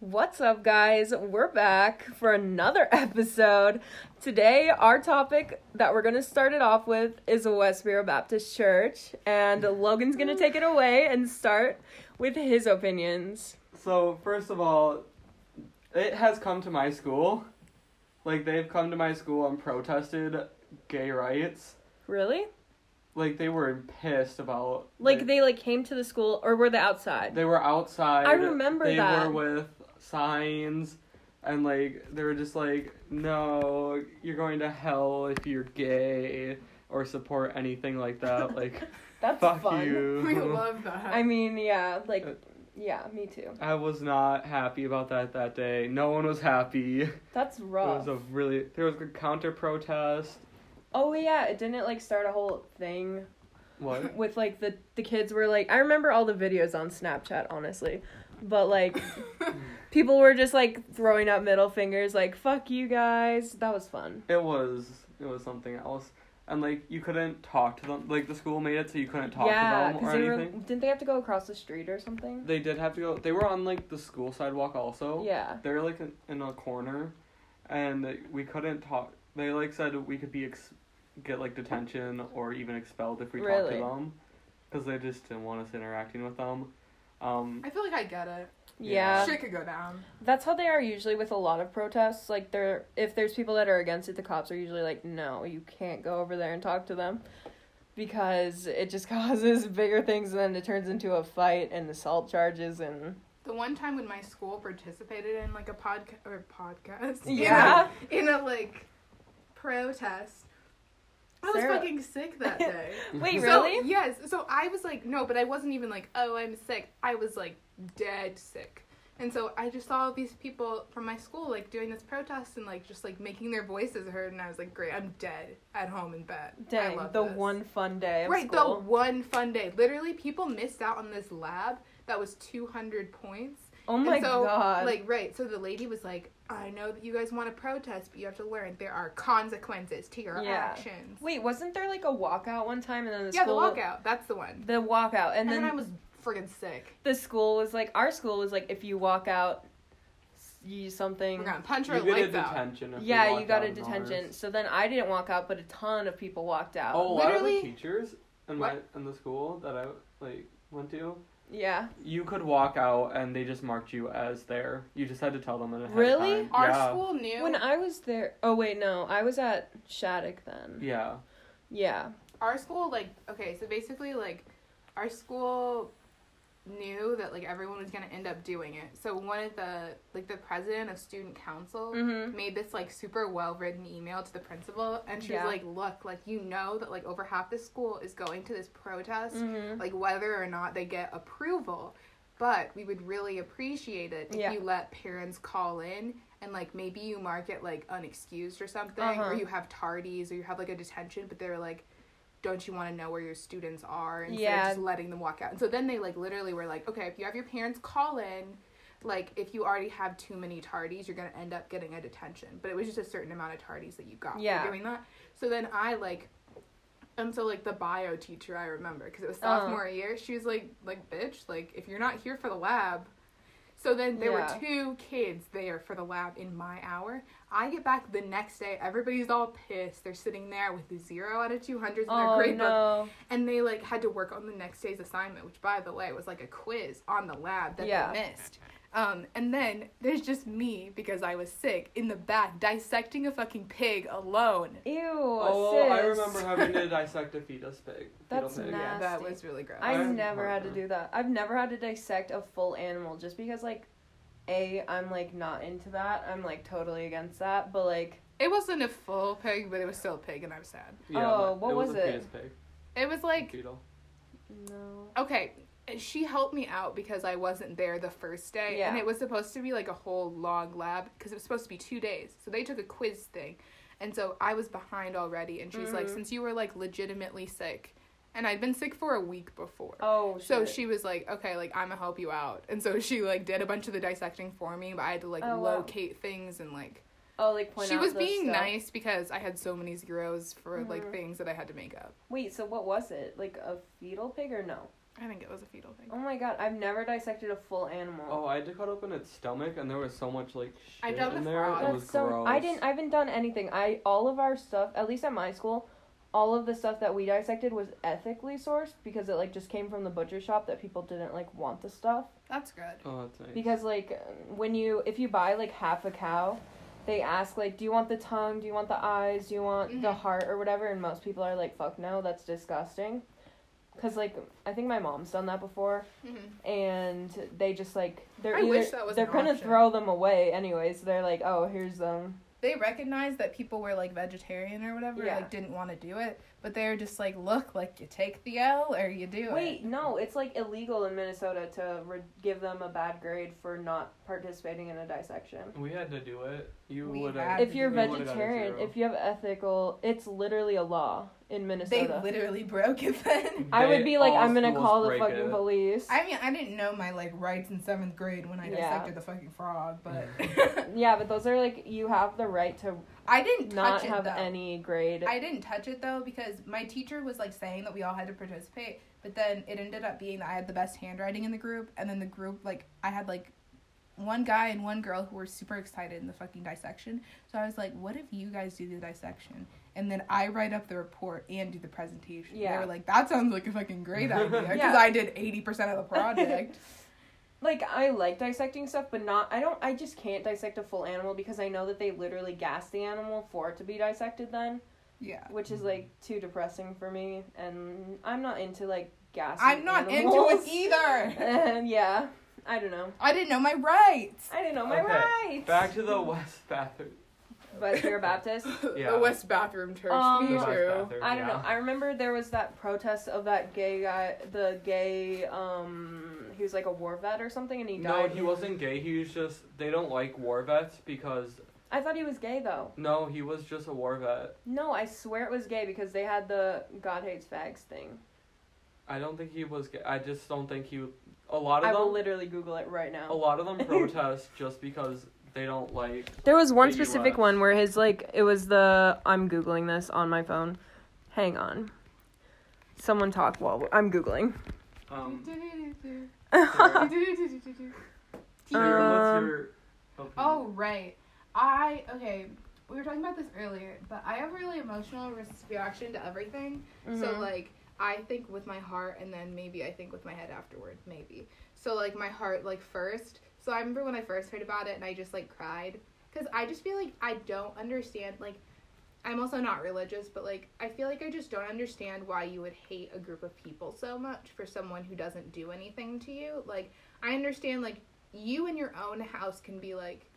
What's up, guys? We're back for another episode. Today, our topic that we're going to start it off with is Westboro Baptist Church, and Logan's going to take it away and start with his opinions. So first of all, it has come to my school. Like they've come to my school and protested gay rights. Really? Like they were pissed about Like they like came to the school, or were they outside? they were outside. I remember they that. were with signs and like they were just like, No, you're going to hell if you're gay or support anything like that. Like That's fuck fun. you. We love that. I mean, yeah, like, Uh, yeah, me too. I was not happy about that that day. No one was happy. That's rough It rough. was a really there was a counter protest. Oh yeah, it didn't like start a whole thing What? with like the the kids were like I remember all the videos on Snapchat honestly. But like people were just like throwing up middle fingers like fuck you guys. That was fun. It was it was something else. And like you couldn't talk to them. Like the school made it so you couldn't talk yeah, to them or they were anything. didn't they have to go across the street or something? They did have to go. They were on like the school sidewalk also. Yeah. They were like in, in a corner, and we couldn't talk. They like said we could be ex- get like detention or even expelled if we talked to them, because they just didn't want us interacting with them. Um, I feel like I get it. Yeah. Shit could go down. That's how they are usually with a lot of protests. Like they're if there's people that are against it, the cops are usually like, "No, you can't go over there and talk to them." Because it just causes bigger things and then it turns into a fight and assault charges and The one time when my school participated in like a podcast or podcast, in a- Yeah. in a, like protest. I was Sarah- fucking sick that day. Wait, So, really? yes. So I was like, no, but I wasn't even like, oh, I'm sick. I was like dead sick. And so I just saw these people from my school like doing this protest and like just like making their voices heard, and I was like, great, I'm dead at home in bed. I Dang, love the this. one fun day of right, school. the one fun day. Literally, people missed out on this lab that was 200 points. oh my and so, god. Like, right. So the lady was like, I know that you guys want to protest, but you have to learn there are consequences to your Yeah. actions. Wait, wasn't there like a walkout one time and then the yeah, school the walkout. That's the one. The walkout and, And, then, then I was friggin' sick. the school was like our school was like if you walk out you something We're gonna punch you her get a lights out. detention. If Yeah, you walked got out a detention. ours. So then I didn't walk out, but a ton of people walked out. Oh, a lot of the teachers in What? my in the school that I like went to. Yeah. You could walk out and they just marked you as there. You just had to tell them in ahead Really? of time. Our yeah. school knew. When I was there, oh wait, no, I was at Shattuck then. Yeah. Yeah. our school, like, okay, so basically, like, our school knew that like everyone was gonna end up doing it. So one of the like the president of student council Mhm. made this like super well written email to the principal and she Yeah. was like, Look, like you know that like over half the school is going to this protest, Mhm. like whether or not they get approval. But we would really appreciate it if Yeah. you let parents call in and like maybe you mark it like unexcused or something, Uh-huh. or you have tardies or you have like a detention, but they're like don't you want to know where your students are instead Yeah. of just letting them walk out? And so then they like literally were like, okay, if you have your parents call in, like if you already have too many tardies, you're gonna end up getting a detention. But it was just a certain amount of tardies that you got Yeah. for doing that. So then I like, and so like the bio teacher I remember because it was sophomore uh-huh. year. She was like, like bitch, like if you're not here for the lab. So then there Yeah. were two kids there for the lab in my hour. I get back the next day. Everybody's all pissed. They're sitting there with the zero out of two hundreds in their Oh grade book and they like had to work on the next day's assignment which by the way was like a quiz on the lab that Yeah. they missed um and then there's just me because i was sick in the back dissecting a fucking pig alone Ew. Oh, I remember having to dissect a fetus pig. That's fetal pig. nasty. yeah that was really gross I I never had to do that. I've never had to dissect a full animal just because like a I'm like not into that. I'm like totally against that. But like it wasn't a full pig but it was still a pig and i was sad Yeah, Oh, but what it was, was a it? fetus pig. it was like fetal. no. okay she helped me out because i wasn't there the first day Yeah. and it was supposed to be like a whole long lab because it was supposed to be two days so they took a quiz thing and so i was behind already and she's like Mhm. since you were like legitimately sick and i'd been sick for a week before Oh so she was like okay like i'm gonna help you out and so she like did a bunch of the dissecting for me but i had to like Oh, wow. locate things and like Oh, like point she was being stuff. nice because i had so many zeros for like Mhm. things that i had to make up Wait, so what was it? Like a fetal pig or no? I think it was a fetal thing. Oh my god, I've never dissected a full animal. Oh, I had to cut open its stomach, and there was so much like shit I've done in the there. frog. It was That's so. gross. I didn't. I haven't done anything. I all of our stuff, at least at my school, all of the stuff that we dissected was ethically sourced because it like just came from the butcher shop that people didn't like want the stuff That's good. Oh, that's nice. because like when you if you buy like half a cow. They ask like, do you want the tongue? Do you want the eyes? Do you want the Mhm. heart or whatever? And most people are like, fuck no, that's disgusting. Cause like I think my mom's done that before, hmm and they just like they're I either wish that was they're an gonna option. throw them away anyways. They're like, oh, here's them. They recognized that people were like vegetarian or whatever, Yeah. like didn't want to do it, but they're just like, look, like you take the L or you do Wait, it. Wait, no, it's like illegal in Minnesota to re- give them a bad grade for not participating in a dissection. we had to do it. You We would have. If you're we a vegetarian, if you have ethical, it's literally a law in Minnesota. They Minnesota. literally broke it then. I would be like, I'm gonna call the fucking it. police. I mean, I didn't know my like rights in seventh grade when I Yeah. dissected the fucking frog, but mm. yeah, but those are like you have the right to I didn't not touch it have though. any grade. I didn't touch it though because my teacher was like saying that we all had to participate, but then it ended up being that I had the best handwriting in the group, and then the group like I had like one guy and one girl who were super excited in the fucking dissection. So I was like, what if you guys do the dissection? And then I write up the report and do the presentation. Yeah. They were like, that sounds like a fucking great idea because Yeah. I did 80% of the project. like I like dissecting stuff, but not I don't I just can't dissect a full animal because I know that they literally gas the animal for it to be dissected then, yeah. which is like too depressing for me and I'm not into like gas. I'm not animals. into it either. And yeah, I don't know. I didn't know my rights. I didn't know my Okay, rights. Back to the West bathroom. but you're a Baptist. Yeah. The West Bathroom Church. Um, me The West too. bathroom, I don't know. I remember there was that protest of that gay guy, the gay um he was like a war vet or something and he died. No, he wasn't gay. He was just they don't like war vets because I thought he was gay though. no, he was just a war vet. No, I swear it was gay because they had the God hates fags thing. I don't think he was gay. I just don't think he. A lot of I of will them, literally Google it right now. a lot of them protest just because they don't like. There was one the specific US. one where his like it was the I'm googling this on my phone. Hang on. Someone talk while I'm googling. Um, Here, what's your opinion? Oh right. I okay. We were talking about this earlier, but I have a really emotional reaction to everything. So mhm. like I think with my heart, and then maybe I think with my head afterward, maybe. So like my heart, like first. So I remember when I first heard about it, and I just like cried because I just feel like I don't understand. Like I'm also not religious, but like I feel like I just don't understand why you would hate a group of people so much for someone who doesn't do anything to you. Like I understand like you in your own house can be like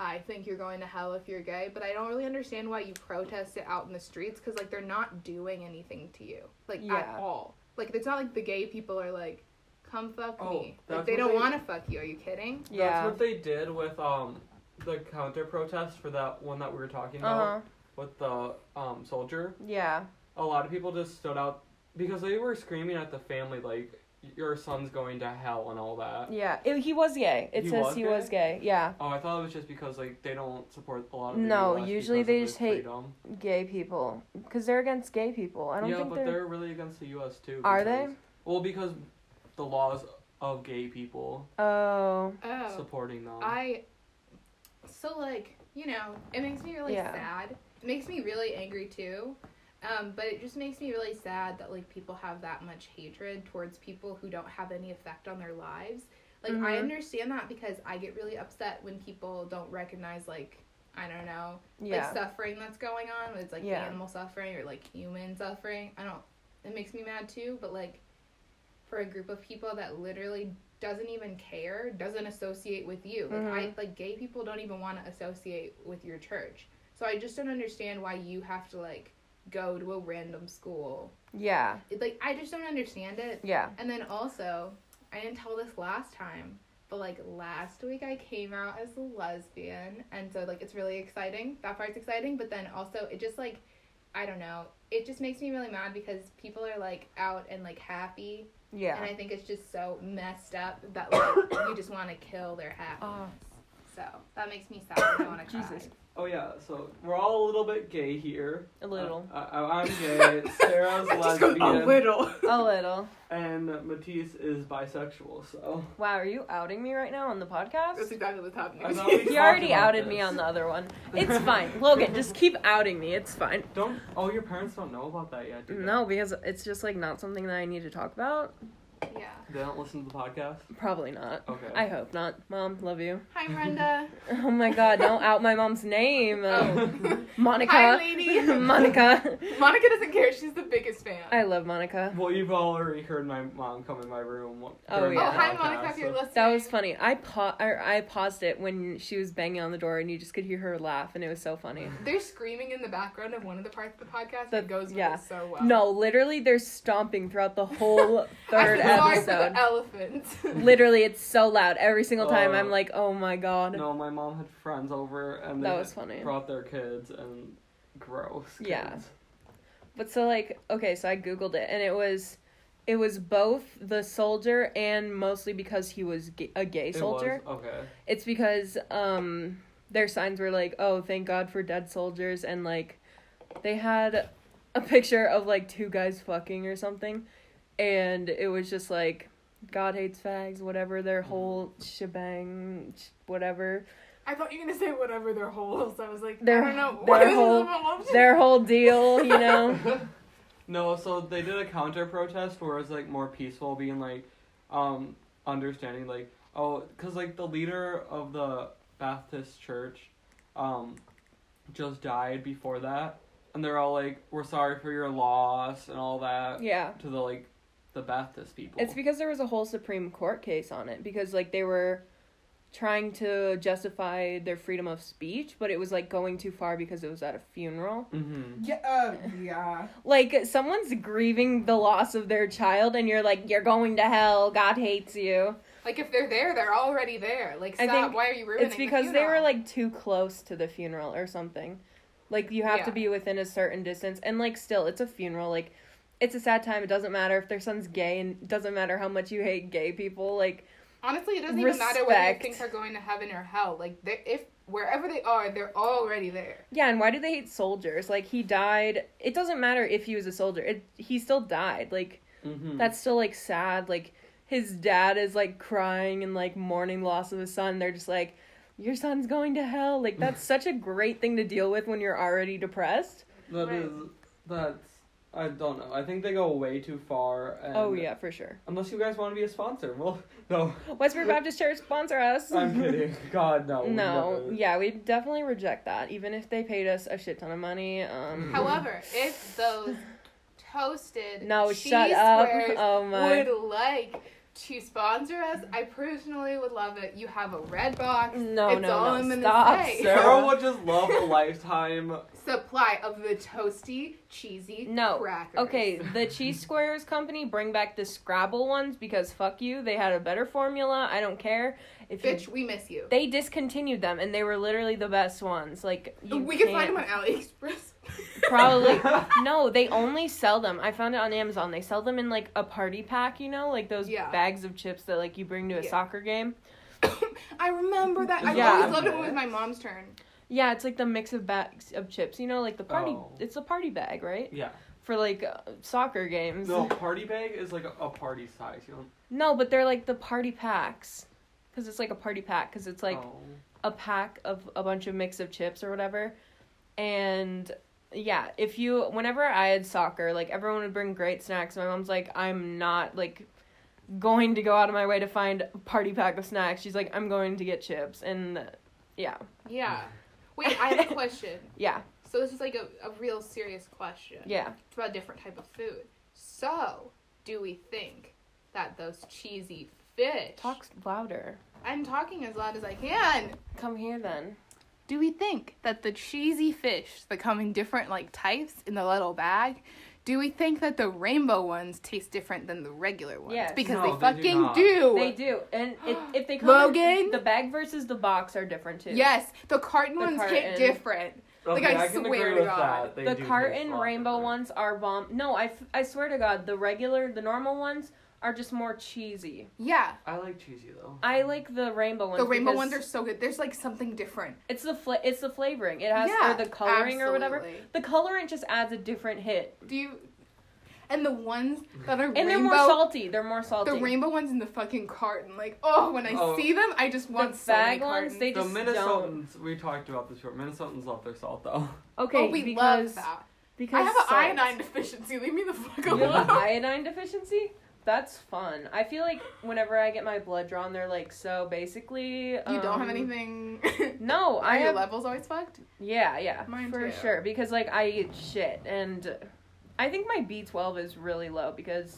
I think you're going to hell if you're gay, but I don't really understand why you protest it out in the streets cuz like they're not doing anything to you. Like at all. Like it's not like the gay people are like come fuck Oh, me. Like they don't want to fuck you. Are you kidding? Yeah, that's what they did with um the counter protest for that one that we were talking about Uh-huh. with the um soldier. Yeah. A lot of people just stood out because they were screaming at the family like your son's going to hell and all that. Yeah. It, he was gay. It He says was he gay? was gay. Yeah. Oh, I thought it was just because like they don't support a lot of No, usually they just hate- freedom. Gay people cuz they're against gay people. I don't yeah, think but they're, they're... really against the U.S. too. Are they? Well, because the laws of gay people Oh. Oh. supporting them. I so like you know it makes me really Yeah. sad. It makes me really angry too. Um, but it just makes me really sad that like people have that much hatred towards people who don't have any effect on their lives. Like I Mhm. understand that because I get really upset when people don't recognize like I don't know Yeah. like suffering that's going on. It's like Yeah. animal suffering or like human suffering. I don't. It makes me mad too. But like, for a group of people that literally doesn't even care, doesn't associate with you. Like I Mhm. like gay people don't even want to associate with your church. So I just don't understand why you have to like go to a random school. yeah. It, like I just don't understand it. Yeah. And then also, I didn't tell this last time, but like last week I came out as a lesbian, and so like it's really exciting. That part's exciting, but then also it just like I don't know. It just makes me really mad because people are like out and like happy, Yeah. and I think it's just so messed up that like you just want to kill their happiness. Oh. So that makes me sad. I want to cry. Jesus. Oh yeah, so we're all a little bit gay here. A little. Uh, I, I'm gay. Sarah's Just go, lesbian. a little. A little. And Matisse is bisexual. So Wow, are you outing me right now on the podcast? That's exactly what's happening. I thought we You already about outed me on the other one. It's fine. Logan, just keep outing me. It's fine. don't. Oh, your parents don't know about that yet. Do they? No, because it's just like not something that I need to talk about. yeah. They don't listen to the podcast. Probably not. Okay. I hope not. Mom, love you. Hi, Brenda. Oh my god, don't out my mom's name. Oh. Monica. Hi, lady. Monica. Monica doesn't care. She's the biggest fan. I love Monica. Well, you've already heard my mom come in my room. Oh, during yeah. oh, hi, podcast, Monica. If you're listening. That was funny. I pa- or I paused it when she was banging on the door, and you just could hear her laugh, and it was so funny. They're screaming in the background of one of the parts of the podcast That- that goes yeah. it so well. No, literally, they're stomping throughout the whole third I feel sorry episode. For the elephants. Literally, it's so loud. Every single time, Uh, I'm like, oh my god. No, my mom had friends over and they That was funny. brought their kids and gross. Kids. Yeah. But so like okay, so I googled it and it was it was both the soldier and mostly because he was ga- a gay It soldier. was- okay. It's because um their signs were like, "Oh, thank God for dead soldiers," and like they had a picture of like two guys fucking or something, and it was just like God hates fags, whatever their whole shebang, whatever I thought you were gonna say whatever their holes. I was like, Their- I don't know. their What is whole- this? their whole deal, you know. No, so they did a counter protest where it was like more peaceful, being like, um, understanding like, oh, cause like the leader of the Baptist church, um, just died before that, and they're all like, we're sorry for your loss and all that yeah. to the like, the Baptist people. It's because there was a whole Supreme Court case on it because like they were trying to justify their freedom of speech, but it was like going too far because it was at a funeral. Mm-hmm. Yeah, uh, yeah. Like someone's grieving the loss of their child and you're like you're going to hell, God hates you. Like if they're there, they're already there. Like I stop. think Why are you ruining? It's the because they were like too close to the funeral or something. Like you have to be within a certain distance and like still it's a funeral like it's a sad time. It doesn't matter if their son's gay and it doesn't matter how much you hate gay people. Like Honestly, it doesn't even matter whether you think they're going to heaven or hell. Like if wherever they are, they're already there. Yeah, and why do they hate soldiers? Like he died. It doesn't matter if he was a soldier. It he still died. Like Mm-hmm. that's still like sad. Like his dad is like crying and like mourning the loss of his son. They're just like, your son's going to hell. Like that's such a great thing to deal with when you're already depressed. That Right. is, that's. I don't know. I think they go way too far. And oh yeah, for sure. Unless you guys want to be a sponsor, well, no. Westboro Baptist Church sponsor us. I'm kidding. God no. No, never. yeah, we definitely reject that. Even if they paid us a shit ton of money. Um, However, if those toasted no, cheese shut up. Oh my. would like to sponsor us, I personally would love it. You have a red box. No, it's no, all no. I'm gonna Stop, say. Sarah. Sarah would just love a lifetime. Supply of the toasty, cheesy No. crackers. Okay, the Cheese Squares company bring back the Scrabble ones because fuck you, they had a better formula. I don't care if you- Bitch, we miss you. they discontinued them and they were literally the best ones. Like you we can find them on AliExpress. Probably no, they only sell them. I found it on Amazon. They sell them in like a party pack, you know, like those Yeah. bags of chips that like you bring to a Yeah. soccer game. I remember that. I Yeah. always loved it when it was my mom's turn. Yeah, it's like the mix of bags of chips, you know, like the party. Oh. It's a party bag, right? Yeah. For like uh, soccer games. No, party bag is like a, a party size, you know. No, but they're like the party packs. Because it's like a party pack. Because it's like Oh. a pack of a bunch of mix of chips or whatever. And yeah, if you, whenever I had soccer, like everyone would bring great snacks. My mom's like, I'm not like going to go out of my way to find a party pack of snacks. She's like, I'm going to get chips. And yeah, Yeah. Wait, I have a question. yeah, So this is like a, a real serious question. yeah. It's about a different type of food. So, do we think that those cheesy fish Talk louder. I'm talking as loud as I can. Come here then. Do we think that the cheesy fish that come in different like types in the little bag, do we think that the rainbow ones taste different than the regular ones? Yes. Because No, they they do fucking not. do. They do. And it, if they come Logan? in, the bag versus the box are different too. Yes, the carton The ones carton. hit different. Like, Okay, I can swear agree to with God. that. The carton rainbow different. ones are bomb. No, I, f- I swear to God, the regular, the normal ones are just more cheesy. Yeah. I like cheesy though. I like the rainbow ones. The rainbow ones are so good. There's like something different. It's the fla- it's the flavoring. It has yeah, or the coloring or whatever. The colorant just adds a different hit. Do you? And the ones that are And rainbow, they're more salty. They're more salty. the rainbow ones in the fucking carton. Like, oh, when I Oh. see them, I just want the so many bag ones, cartons. they The just don't. Minnesotans, we talked about this before. Minnesotans love their salt though. Okay, oh, we because love that. because I have an salt. iodine deficiency. Leave me the fuck alone. You alone. have an iodine deficiency? That's fun. I feel like whenever I get my blood drawn, they're like so basically. you don't have um, anything. No, I your have. levels always fucked? Yeah, yeah, Mine for too. sure. Because like I eat shit, and I think my B twelve is really low because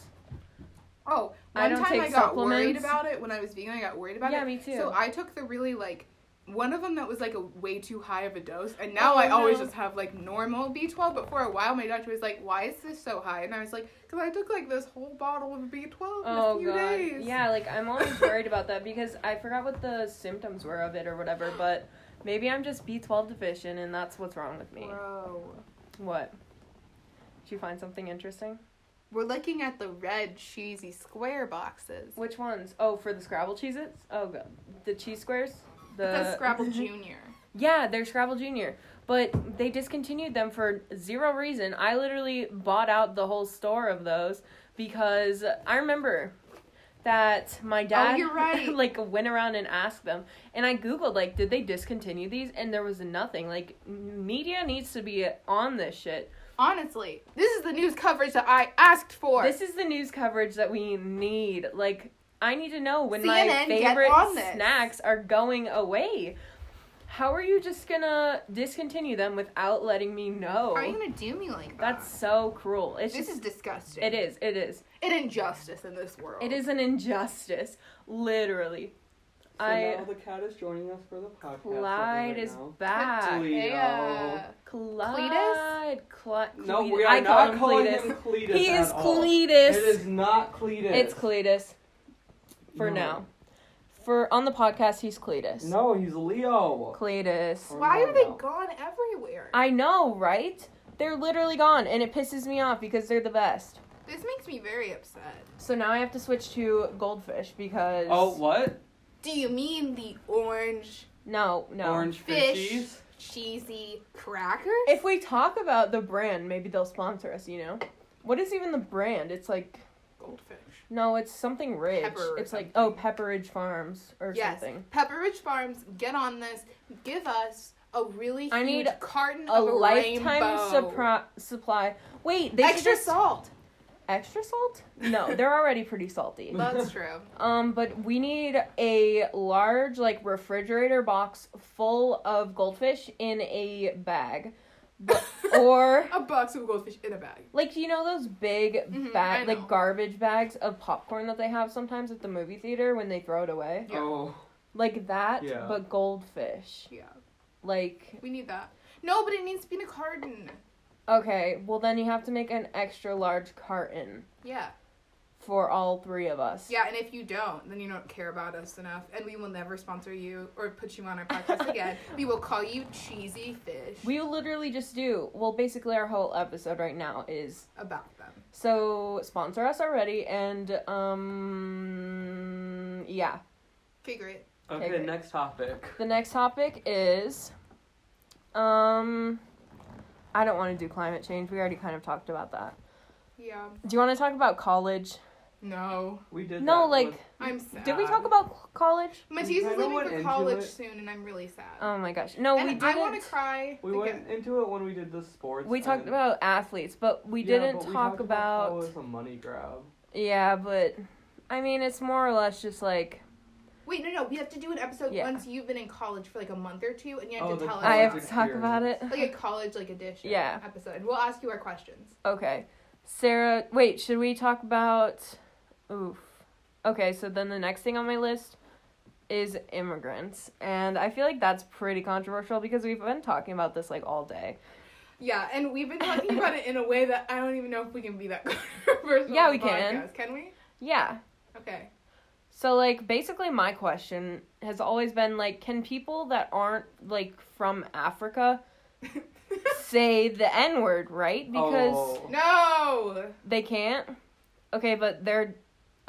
Oh, I one don't time I got worried about it when I was vegan. I got worried about yeah, it. me too. So I took the really like one of them that was like a way too high of a dose, and now Oh, I always just have like normal B12. But for a while, my doctor was like, "Why is this so high?" And I was like, "Cause I took like this whole bottle of B12 in Oh a few god. days." Yeah, like I'm always worried about that because I forgot what the symptoms were of it or whatever, but maybe I'm just B12 deficient and that's what's wrong with me. Bro, What? Did you find something interesting? we're looking at the red cheesy square boxes. Which ones? Oh, for the Scrabble cheeses? Oh god. The cheese squares? The, Scrabble Junior. Yeah, they're Scrabble Junior. But they discontinued them for zero reason. I literally bought out the whole store of those because I remember that my oh, dad Oh, you're right. like went around and asked them and I googled like did they discontinue these and there was nothing. Like media needs to be on this shit. Honestly, this is the news coverage that I asked for. This is the news coverage that we need. Like I need to know when my CNN, get favorite snacks are going away. How are you just gonna discontinue them without letting me know? How are you gonna do me like that? That's so cruel. It's this just is disgusting. it is. It is. an injustice in this world. It is an injustice. Literally. So I now the cat is joining us for the podcast. Clyde right is now. back. Cletus. Hey, uh, Clyde. Clyde. No, we are I call not him calling Cletus. him Cletus. He at is all. Cletus. It is not Cletus. It's Cletus. For No. now. For on the podcast, he's Cletus. No, he's Leo. Cletus. Or Why no, are they no. gone everywhere? I know, right? They're literally gone, and it pisses me off because they're the best. this makes me very upset. So now I have to switch to goldfish because. Oh, what? Do you mean the orange, No, no. Orange Fish. fishies? cheesy crackers? If we talk about the brand, maybe they'll sponsor us. You know, what is even the brand? It's like Goldfish. no, it's something rich. Pepper it's like something. oh, Pepperidge Farms or something. Yes. something. Pepperidge Farms, get on this. Give us a really huge I need carton A of a lifetime supri- supply. Wait, they extra just... salt. Extra salt? No, they're already pretty salty. That's true. Um, but we need a large like refrigerator box full of goldfish in a bag, but, or A box of goldfish in a bag. like you know those big Mhm, bag like garbage bags of popcorn that they have sometimes at the movie theater when they throw it away, Yeah. Oh. like that, Yeah. but goldfish. Yeah. Like We need that. No, but it needs to be in a carton. okay, well then you have to make an extra large carton Yeah. For all three of us. Yeah, and if you don't, then you don't care about us enough, and we will never sponsor you or put you on our podcast again. We will call you cheesy fish. We will literally just do well. Basically, our whole episode right now is about them. So sponsor us already, and um, yeah. Okay, great. Okay, great. next topic. The next topic is, um, I don't want to do climate change. We already kind of talked about that. Yeah. Do you want to talk about college? No. We did No, that like, with- I'm sad. did we talk about college? Matthias We is kinda leaving went for into college it. soon, and I'm really sad. Oh my gosh, no, and we didn't. I want to cry. we again. went into it when we did the sports. we talked and- about athletes, but we Yeah, didn't but we talk talked about. how it was a money grab. yeah, but I mean, it's more or less just like Wait, no, no. We have to do an episode Yeah. once you've been in college for like a month or two, and you have Oh, to the tell us. I have college to talk about it. like a college like edition. Yeah. Episode. We'll ask you our questions. Okay. Sarah, wait, should we talk about oof. Okay, so then the next thing on my list is immigrants. And I feel like that's pretty controversial because we've been talking about this like all day. Yeah, and we've been talking about it in a way that I don't even know if we can be that controversial. Yeah, we the can. podcast. Can we? Yeah. Okay. So like basically my question has always been like can people that aren't like from Africa say the N-word, right? Because oh. No. They can't. Okay, but they're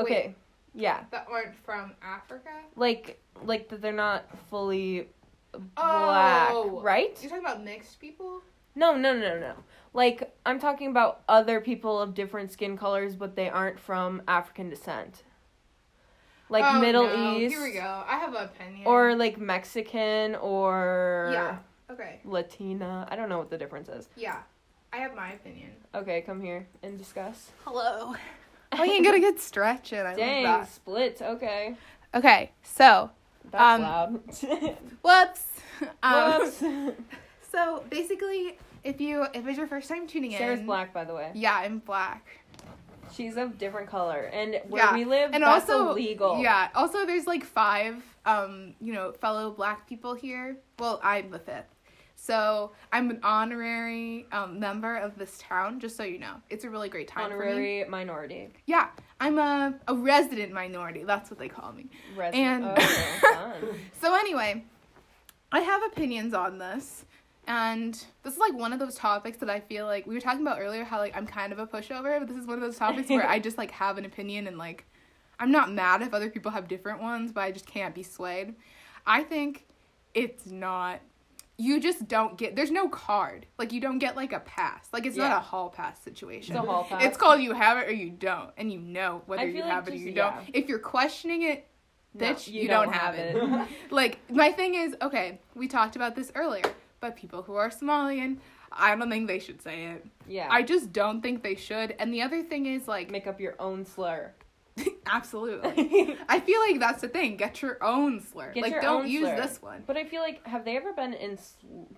Okay. Yeah. That aren't from Africa? Like like that they're not fully black, Oh. right? You're talking about mixed people? No, no, no, no. Like I'm talking about other people of different skin colors, but they aren't from African descent. Like Oh, Middle no. East, Here we go. I have an opinion. or like Mexican, or Yeah. Okay. Latina. I don't know what the difference is. Yeah. I have my opinion. Okay, come here and discuss. Hello. Oh, you got a good stretch in. I Dang, love splits. Okay. Okay, so that's Um, loud. whoops. Um, Whoops. So basically, if you if it's your first time tuning Sarah's in, Sarah's black, by the way. yeah, I'm black. She's of different color, and where Yeah, we live, and that's also illegal. Yeah. Also, there's like five, um, you know, fellow black people here. Well, I'm the fifth. So I'm an honorary um, member of this town. Just so you know, it's a really great time for me. honorary minority. Yeah, I'm a a resident minority. That's what they call me. Resident. And- oh. So anyway, I have opinions on this. And this is like one of those topics that I feel like we were talking about earlier how like I'm kind of a pushover, but this is one of those topics where I just like have an opinion and like I'm not mad if other people have different ones, but I just can't be swayed. I think it's not you just don't get there's no card. Like you don't get like a pass. Like it's Yeah. not a hall pass situation. It's a hall pass. It's called you have it or you don't, and you know whether you feel like have it or you don't. If you're questioning it, No, bitch, you, don't, have it. like my thing is, okay, we talked about this earlier, but people who are Somalian, I don't think they should say it. yeah. I just don't think they should. And the other thing is like make up your own slur. absolutely. I feel like that's the thing. Get your own slur. Get like your don't own use slur. this one. But I feel like have they ever been in?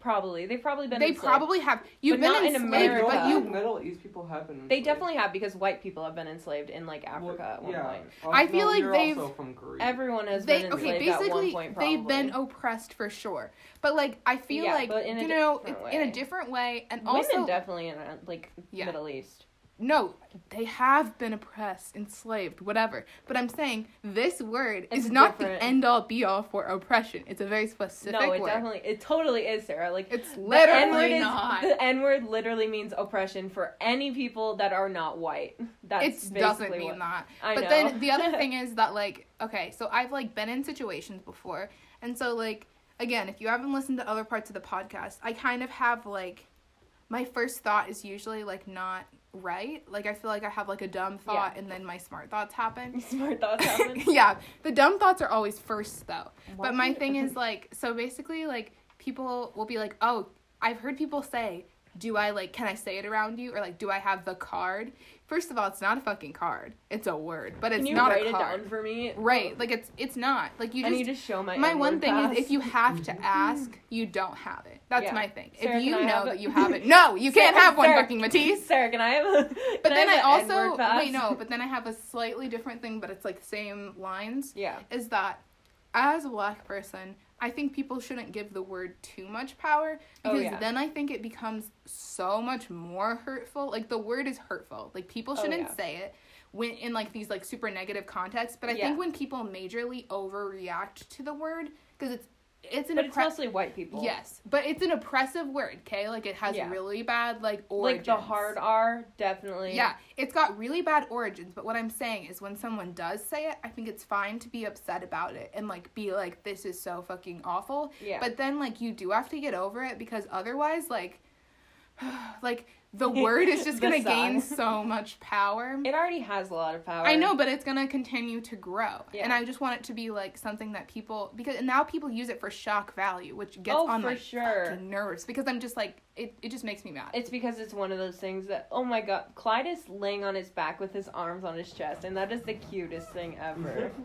Probably they've probably been. They enslaved. probably have. You've But been not in enslaved, America. but you you Middle East people have been. They definitely have because white people have been enslaved in like Africa Well, at one yeah. point. Oh, I feel like they've- also from Greece. Everyone has they been okay enslaved at one basically point. Probably. they've been oppressed for sure but like i feel Yeah, like but in a you know different in a different way and Women also definitely in uh, like Yeah. Middle East. No they have been oppressed enslaved whatever but i'm saying this word It's is not different. the end all be all for oppression it's a very specific no, it word definitely, it totally is, Sarah. Like it's the literally is not the N word literally means oppression for any people that are not white. That's what it doesn't mean what- that I but know. then the other thing is that like okay so i've like been in situations before and so like again if you haven't listened to other parts of the podcast i kind of have like my first thought is usually like not right? Like i feel like i have like a dumb thought Yeah. and then my smart thoughts happen. Smart thoughts happen. yeah the dumb thoughts are always first though. Why but my thing is like so basically like people will be like oh i've heard people say do i like can i say it around you? Or like do i have the card first of all it's not a fucking card it's a word but it's Can you not write a it card down for me? right like it's it's not like you I just need to show my. my one thing pass. is if you have to ask you don't have it that's Yeah. my thing Sarah, if you know that it? you have it no you can't Sarah- have one Sarah- fucking matisse Sarah, can I have a? but can then I, an also wait no but then i have a slightly different thing but it's like same lines Yeah. is that as a black person, I think people shouldn't give the word too much power Oh, because yeah. then I think it becomes so much more hurtful. Like the word is hurtful. Like people Oh, shouldn't yeah. say it when in like these like super negative contexts, but I Yeah. think when people majorly overreact to the word because it's it's an But it's mostly white people. Yes, but it's an oppressive word, okay? Like it has Yeah. really bad like origins. Like the hard R, definitely. Yeah, it's got really bad origins, but what I'm saying is when someone does say it, I think it's fine to be upset about it and like be like this is so fucking awful. Yeah. But then like you do have to get over it because otherwise like like the word is just going to gain so much power. It already has a lot of power. I know, but it's gonna continue to grow, Yeah. and I just want it to be like something that people because and now people use it for shock value, which gets Oh, on for my sure. nerves because I'm just like it. It just makes me mad. It's because it's one of those things that oh my god, Clyde is laying on his back with his arms on his chest, and that is the cutest thing ever.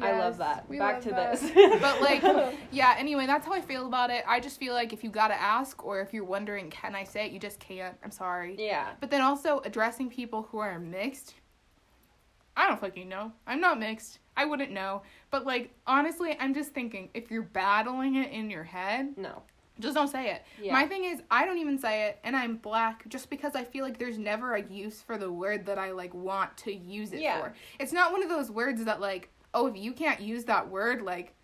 I love that. Back love to that. this. but like yeah anyway that's how i feel about it i just feel like if you gotta ask or if you're wondering can i say it you just can't i'm sorry yeah. but then also addressing people who are mixed i don't fucking know i'm not mixed i wouldn't know but like honestly i'm just thinking if you're battling it in your head No. just don't say it Yeah. my thing is i don't even say it and i'm black just because i feel like there's never a use for the word that i like want to use it Yeah. for it's not one of those words that like oh if you can't use that word like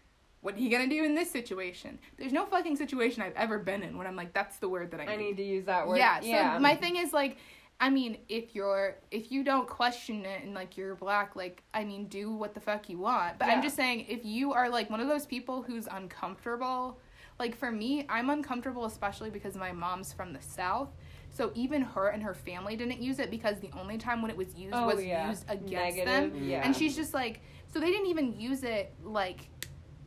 what are you gonna do in this situation there's no fucking situation i've ever been in when i'm like that's the word that i need, I need to use that word. yeah so Yeah. my thing is like I mean, if you're if you don't question it and like you're black, like I mean, do what the fuck you want. But Yeah. I'm just saying, if you are like one of those people who's uncomfortable, like for me, I'm uncomfortable especially because my mom's from the south. So even her and her family didn't use it because the only time when it was used Oh, was yeah. used against Negative, them. yeah. And she's just like, so they didn't even use it like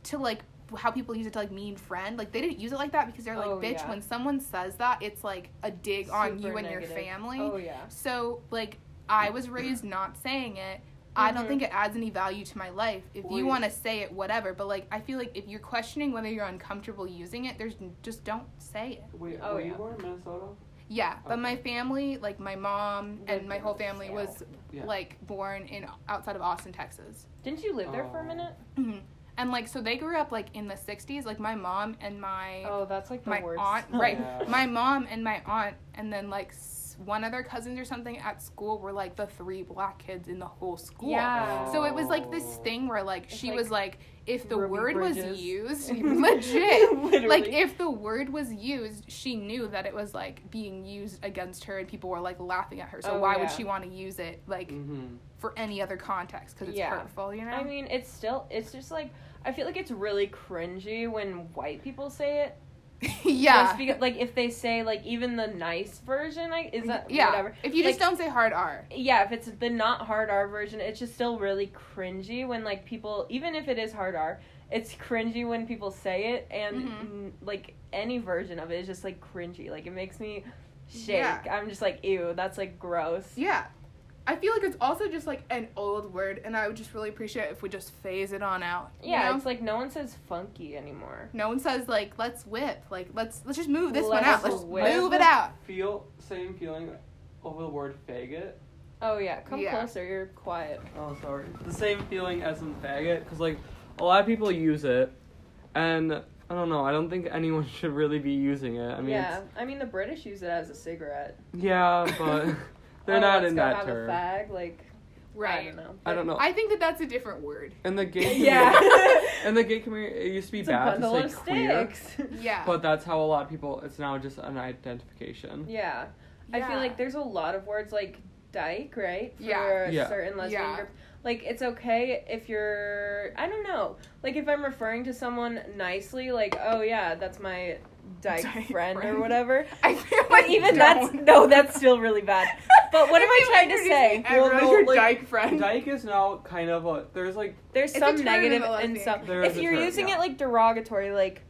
to like how people use it to like mean friend. Like they didn't use it like that because they're like, Oh, bitch, yeah. when someone says that, it's like a dig on you and your family. Oh yeah. So like I was raised not saying it. I don't think it adds any value to my life. If Wait. you want to say it, whatever. But like, I feel like if you're questioning whether you're uncomfortable using it, there's just don't say it. Wait, Oh, were yeah. you born in Minnesota? Yeah, but my family, like my mom and my whole family, was Yeah. like born in outside of Austin, Texas. Didn't you live there for a Oh. minute? Mhm. And like, so they grew up like in the '60s. Like my mom and my Oh, that's like the my worst. aunt, right? Yeah. My mom and my aunt, and then like s- one other cousins or something at school were like the three black kids in the whole school. Yeah. So it was like this thing where like It's she like was like, if the Ruby word Bridges. was used, legit. Like if the word was used, she knew that it was like being used against her, and people were like laughing at her. So Oh, why yeah. would she want to use it like Mm-hmm. for any other context? Because it's Yeah. hurtful, you know. I mean, it's still. It's just like I feel like it's really cringy when white people say it. yeah. Just because, like if they say like even the nice version, like is that yeah. whatever. If you just don't say hard R. Yeah, if it's the not hard R version, it's just still really cringy when like people, even if it is hard R, it's cringy when people say it, and Mhm. mm, like any version of it is just like cringy. Like it makes me shake. Yeah. I'm just like, ew, that's like gross. Yeah. I feel like it's also just like an old word, and I would just really appreciate if we just phase it on out. you Yeah, know? it's like no one says funky anymore. no one says like let's whip, like let's let's just move this one Let's out, let's whip. move it out. Feel same feeling over the word faggot. Oh yeah, come Yeah. closer. You're quiet. Oh, sorry. The same feeling as in faggot, because like a lot of people use it, and I don't know. I don't think anyone should really be using it. I mean, yeah, I mean the British use it as a cigarette. yeah, but they're Oh, not in go that have term. A fag, like I Right. don't know. I don't know. I think that that's a different word. And the gay Yeah. community, in the gay community, it used to be It's a bad to say of queer. Yeah. but that's how a lot of people. It's now just an identification. Yeah. I feel like there's a lot of words like dyke, right? For Yeah. Yeah. certain lesbian Yeah. groups. Like it's okay if you're I don't know. Like if I'm referring to someone nicely, like, oh yeah, that's my dyke, Dyke friend, or whatever. I feel But like even don't. that's no, that's still really bad. But what am I trying to say? Well, as no, your like, dyke friend. Dyke is now kind of a. There's like There's It's some negative in the and lesbian some. There If you're term, using yeah. it like derogatory, like,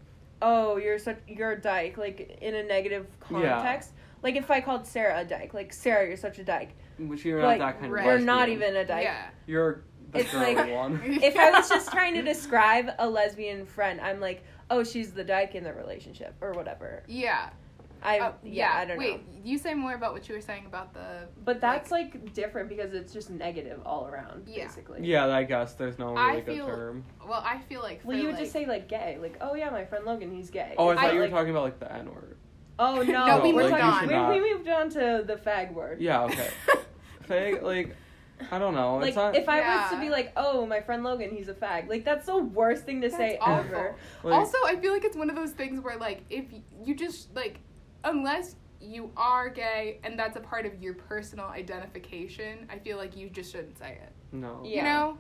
oh, you're such you're a dyke, like in a negative Yeah. context. Like if I called Sarah a dyke, like Sarah, you're such a dyke. which you're Like, not that kind right. of. You're not even a dyke. Yeah. You're the It's girl like- one. If I was just trying to describe a lesbian friend, I'm like, oh, she's the dyke in the relationship or whatever. Yeah. I Uh, yeah, I don't Wait, know. Wait, you say more about what you were saying about the. But that's like, different because it's just negative all around, Yeah. basically. Yeah, I guess there's no I really good feel- term. Well, I feel like. Well, for, you would like- just say like gay, like oh yeah, my friend Logan, he's gay. Oh, I thought not, you were like- talking about like the N word. Oh no, No, we we're moved talking- on. We, we moved on to the fag word. Yeah, okay. Fag, like, I don't know. Like it's not. if I was to be like, oh, my friend Logan, he's a fag. Like that's the worst thing to That's say awful. ever. like, also, I feel like it's one of those things where, like, if you just, like, unless you are gay and that's a part of your personal identification, I feel like you just shouldn't say it. no. Yeah. You know?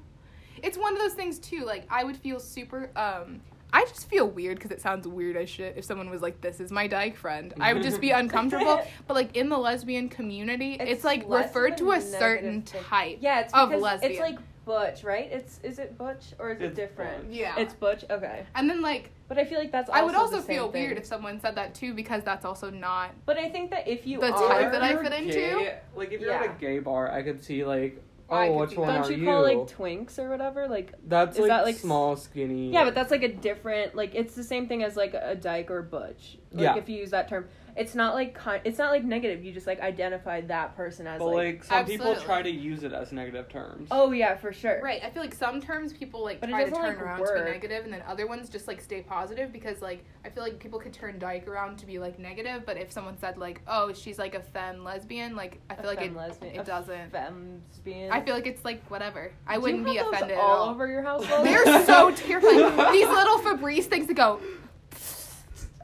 It's one of those things, too. Like, I would feel super, um, I just feel weird because it sounds weird as shit if someone was like, this is my dyke friend. I would just be uncomfortable. but, like, in the lesbian community, it's, It's like referred to a a certain thing. type. Yeah, it's Of because lesbian. it's like butch, right? It's is it butch or is it different? butch. Yeah. It's butch. Okay, and then, like, but I feel like that's. Also I would also feel thing. weird if someone said that, too, because that's also not But I think that if you The are, type that I If you're into? Like if you're at a gay bar, I could see like, Oh, I oh, could which see one that. don't are you you? call like twinks or whatever? Like That's is like, that, like, small, skinny. yeah, but that's like a different. Like it's the same thing as like a dyke or butch. Like Yeah. if you use that term, it's not like kind. It's not like negative. You just like identify that person as But like. like some people try to use it as negative terms. oh yeah, for sure. Right. I feel like some terms people like But try to turn like, around to be negative, and then other ones just like stay positive because like I feel like people could turn dyke around to be like negative, but if someone said like, oh, she's like a femme lesbian, like I feel like it, femme lesbian. it a doesn't. Femsbian. I feel like it's like whatever. I Do wouldn't be have those offended all all. over your house. Logan? They're so terrifying. These little Febreze things that go.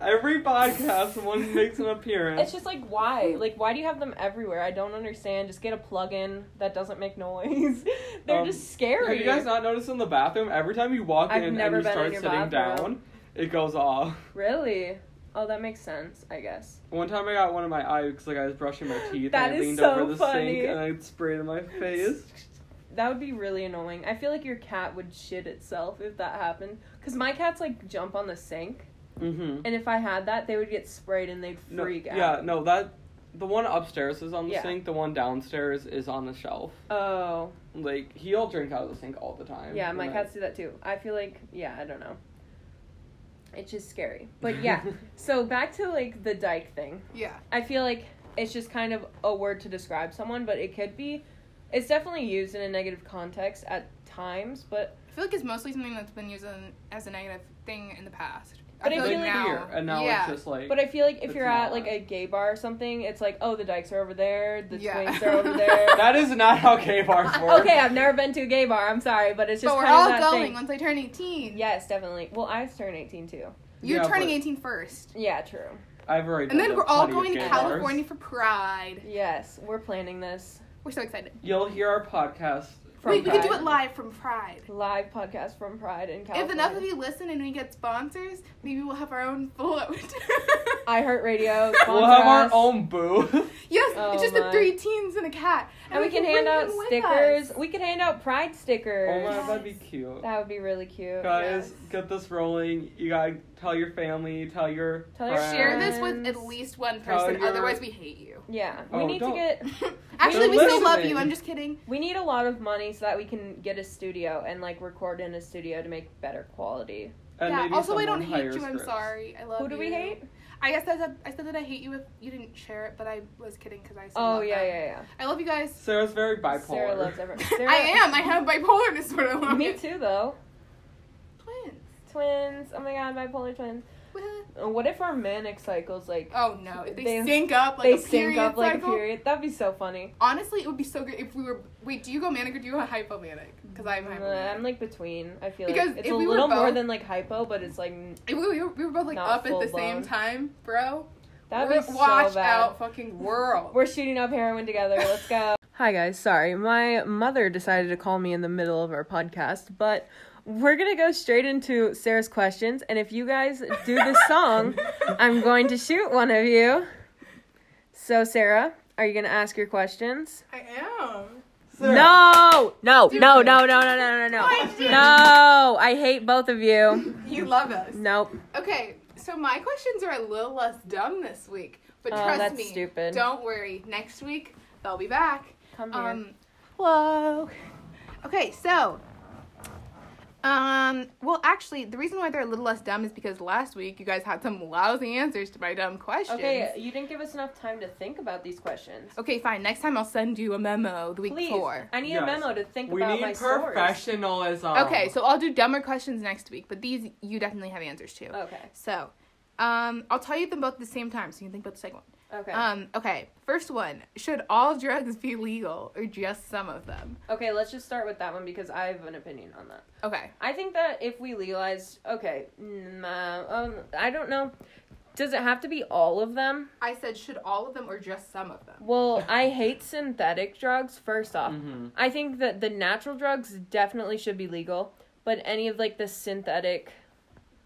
Every podcast, someone makes an appearance. It's just like why? Like why do you have them everywhere? I don't understand. Just get a plug-in that doesn't make noise. They're Um, just scary. Have you guys not noticed in the bathroom? Every time you walk I've in and you start sitting bathroom. down, it goes off. Really? Oh, that makes sense. I guess. One time I got one in my eye because like I was brushing my teeth and I leaned so over the funny. sink and I sprayed in my face. That would be really annoying. I feel like your cat would shit itself if that happened. Cause my cats like jump on the sink, Mm-hmm. and if I had that, they would get sprayed and they'd No, freak out. yeah, no, that the one upstairs is on the Yeah. sink. The one downstairs is on the shelf. Oh. Like he'll drink out of the sink all the time. Yeah, my when I- cats do that too. I feel like, yeah, I don't know. It's just scary. But yeah, so back to like the dyke thing. Yeah. I feel like it's just kind of a word to describe someone, but it could be, it's definitely used in a negative context at times, but I feel like it's mostly something that's been used in, as a negative thing in the past. But I feel feel like like here, and now yeah. it's just like. but I feel like if you're at not. like a gay bar or something, it's like, oh, the dykes are over there, the Yeah. twins are over there. that is not how gay bars work. okay, I've never been to a gay bar. I'm sorry, but it's just But we're kind of all that going thing. once I turn 18. Yes, definitely. Well, I turned 18 too. You're Yeah, turning but- 18 first. Yeah, true. I've already. And then we're all going to California bars. for Pride. Yes, we're planning this. We're so excited. You'll hear our podcast. From Wait, we could do it live from Pride. Live podcast from Pride in California. If enough of you listen and we get sponsors, maybe we'll have our own float. iHeartRadio. We'll have our own booth. yes, Oh it's just oh my. the three teens and a cat. And we can hand out stickers. us. We can hand out Pride stickers. Oh my, Yes. that'd be cute. That would be really cute. Guys, Yes. get this rolling. You gotta tell your family, tell your Tell your friends. Share this with at least one person, your- otherwise we hate you. Yeah, we Oh, need don't. to get. Actually, we They're still love you. I'm just kidding. We need a lot of money so that we can get a studio and like record in a studio to make better quality. And yeah. maybe Also, I don't hate hire you. I'm scripts. sorry. I love Who do we hate? I guess I said I said that I hate you if you didn't share it, but I was kidding because I. Still Oh love yeah, them. yeah, yeah. I love you guys. Sarah's very bipolar. Sarah loves everyone. Sarah, I am. I have bipolar disorder. Logan. Me too, though. Twins. Twins. Oh my god, bipolar twins. Uh, What if our manic cycles like Oh no! If they, They- sync up like they a sync period up like cycle, a period? That'd be so funny. Honestly, it would be so good if we were. Wait, do you go manic or do you go hypomanic? Because I'm Uh, hypomanic. I'm like between. I feel Because like it's a we were little more than like hypo, but it's like If we, were, we were both like Not up at the full same blown. time, bro. that'd we're, be so watch bad. out, fucking world. We're shooting up heroin together. Let's go. Hi guys, sorry. My mother decided to call me in the middle of our podcast, but we're going to go straight into Sarah's questions and if you guys do this song, I'm going to shoot one of you. So Sarah, are you going to ask your questions? I am. Sarah, No! No, Do no, no, no, no, no, no, no. No! I hate both of you. You love us. Nope. Okay, so my questions are a little less dumb this week, but Oh, trust that's me, stupid. don't worry. Next week they'll be back. Come here. Um, hello. Okay, so, um, well, actually, the reason why they're a little less dumb is because last week you guys had some lousy answers to my dumb questions. okay, you didn't give us enough time to think about these questions. Okay, fine. Next time I'll send you a memo the week Please, before. I need Yes. a memo to think we about need my stories. professionalism. Okay, so I'll do dumber questions next week, but these you definitely have answers to. Okay. So, um, I'll tell you them both at the same time so you can think about the second one. Okay. Um, okay, first one. Should all drugs be legal or just some of them? Okay, let's just start with that one because I have an opinion on that. Okay. I think that if we legalize, okay, mm, uh, um, I don't know. Does it have to be all of them? I said should all of them or just some of them? Well, I hate synthetic drugs. First off, hmm I think that the natural drugs definitely should be legal, but any of like the synthetic,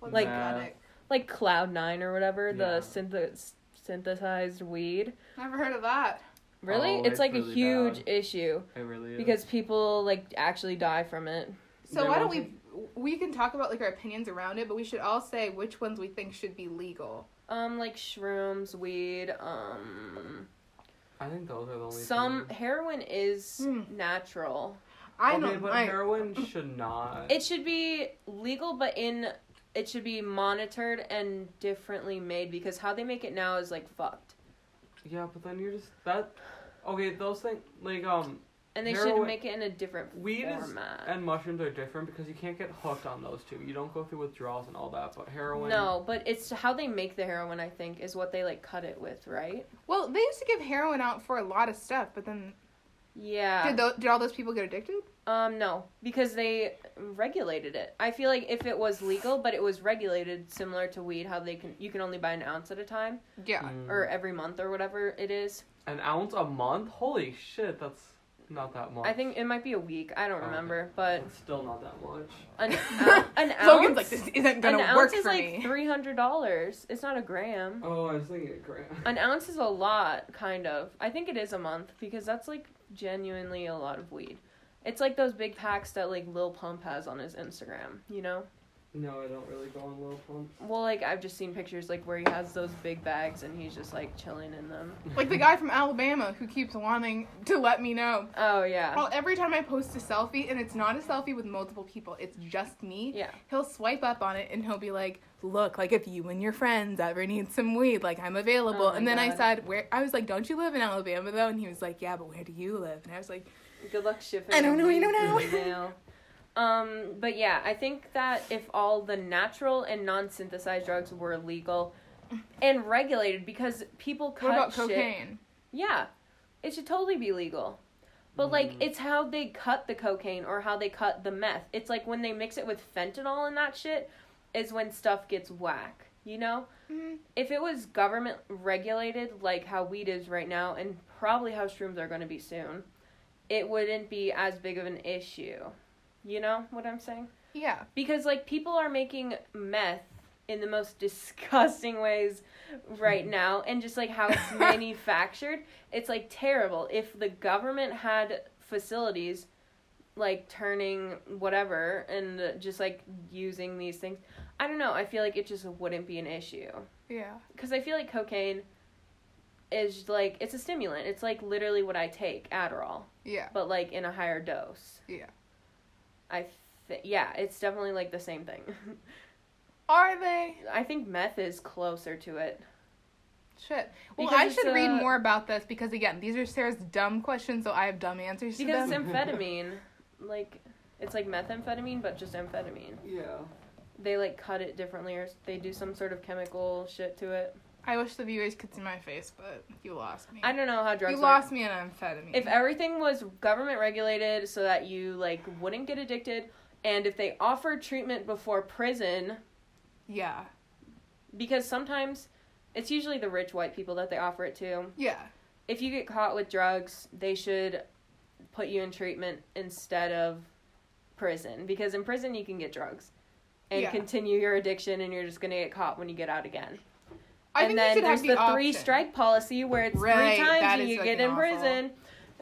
What's Like- synthetic? like Cloud Nine or whatever, Yeah. the synth- synthesized weed. Never heard of that. Really, Oh, it's, it's like a huge bad. issue It really is. because people like actually die from it. So They why don't we we can talk about like our opinions around it, but we should all say which ones we think should be legal. Um, like shrooms, weed, um, I think those are the only. some things. heroin is Hmm. natural. I okay, know. but I, heroin should not. It should be legal, but in it should be monitored and differently made because how they make it now is like fucked. yeah, but then you're just that. Okay, those things like um And they should make it in a different weed is and mushrooms are different because you can't get hooked on those two. You don't go through withdrawals and all that. But heroin. no, but it's how they make the heroin. I think is what they like cut it with, right? well, they used to give heroin out for a lot of stuff, but then Yeah. did tho- did all those people get addicted? Um, no, because they regulated it. I feel like if it was legal, but it was regulated, similar to weed, how they can you can only buy an ounce at a time Yeah. Mm. or every month or whatever it is. an ounce a month? Holy shit, that's not that much. I think it might be a week. I don't Okay. remember, but It's still not that much. an, ou- an ounce. Logan's like, this isn't an gonna ounce work is for like three hundred dollars. It's not a gram. Oh, I was thinking a gram. An ounce is a lot, kind of. I think it is a month because that's like genuinely a lot of weed. It's like those big packs that like Lil Pump has on his Instagram, you know? No, I don't really go on low pump. Well, like I've just seen pictures like where he has those big bags and he's just like chilling in them. Like the guy from Alabama who keeps wanting to let me know. Oh yeah. Well, every time I post a selfie, and it's not a selfie with multiple people, it's just me. Yeah. He'll swipe up on it and he'll be like, "Look, like if you and your friends ever need some weed, like I'm available." Oh and then I said, "Where?" I was like, "Don't you live in Alabama though?" And he was like, "Yeah, but where do you live?" And I was like, Good luck shipping. I don't know, I weed don't know. through the mail. Um, but yeah, I think that if all the natural and non-synthesized drugs were legal and regulated, because people cut "What about shit. cocaine?" Yeah, it should totally be legal. But like, Mm. it's how they cut the cocaine or how they cut the meth. It's like when they mix it with fentanyl and that shit, is when stuff gets whack. You know, Mhm. if it was government regulated like how weed is right now, and probably how shrooms are going to be soon, it wouldn't be as big of an issue. You know what I'm saying? Yeah. Because like people are making meth in the most disgusting ways right mm-hmm. now and just like how it's manufactured, it's like terrible. If the government had facilities like turning whatever and just like using these things, I don't know, I feel like it just wouldn't be an issue. Yeah. Cuz I feel like cocaine is like it's a stimulant. It's like literally what I take, Adderall, Yeah. but like in a higher dose. Yeah. I th- yeah, it's definitely like the same thing. Are they? I think meth is closer to it. Shit. Well, Because I it's, should read uh, more about this because again, these are Sarah's dumb questions, so I have dumb answers to Because them. it's amphetamine. Like it's like methamphetamine but just amphetamine. Yeah. They like cut it differently or they do some sort of chemical shit to it. I wish the viewers could see my face, but you lost me. I don't know how drugs you work. lost me in amphetamine. If everything was government regulated so that you like wouldn't get addicted and if they offered treatment before prison yeah. because sometimes it's usually the rich white people that they offer it to. Yeah. if you get caught with drugs, they should put you in treatment instead of prison because in prison you can get drugs and Yeah. continue your addiction and you're just going to get caught when you get out again. I and think then you should there's have the, the, three strike policy where it's Right, three times and you get in awful. prison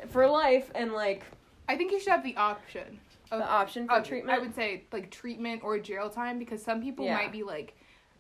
for life and like I think you should have the option. Of, the option for of- treatment. I would say like treatment or jail time because some people Yeah. might be like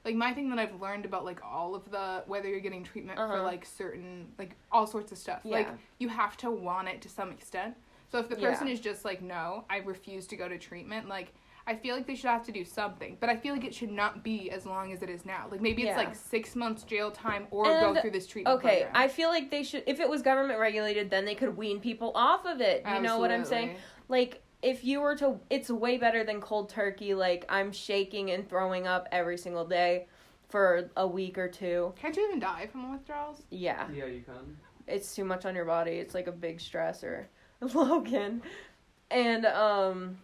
like my thing that I've learned about like all of the whether you're getting treatment for Uh-huh. like certain like all sorts of stuff. Yeah. Like you have to want it to some extent. So if the Yeah. person is just like no, I refuse to go to treatment, like I feel like they should have to do something, but I feel like it should not be as long as it is now. Like maybe it's Yeah. like six months jail time or go through this treatment. Okay, program. I feel like they should if it was government regulated then they could wean people off of it. You know what I'm saying? Like if you were to it's way better than cold turkey like i'm shaking and throwing up every single day for a week or two Can't you even die from withdrawals? yeah Yeah, you can. it's too much on your body it's like a big stressor logan and um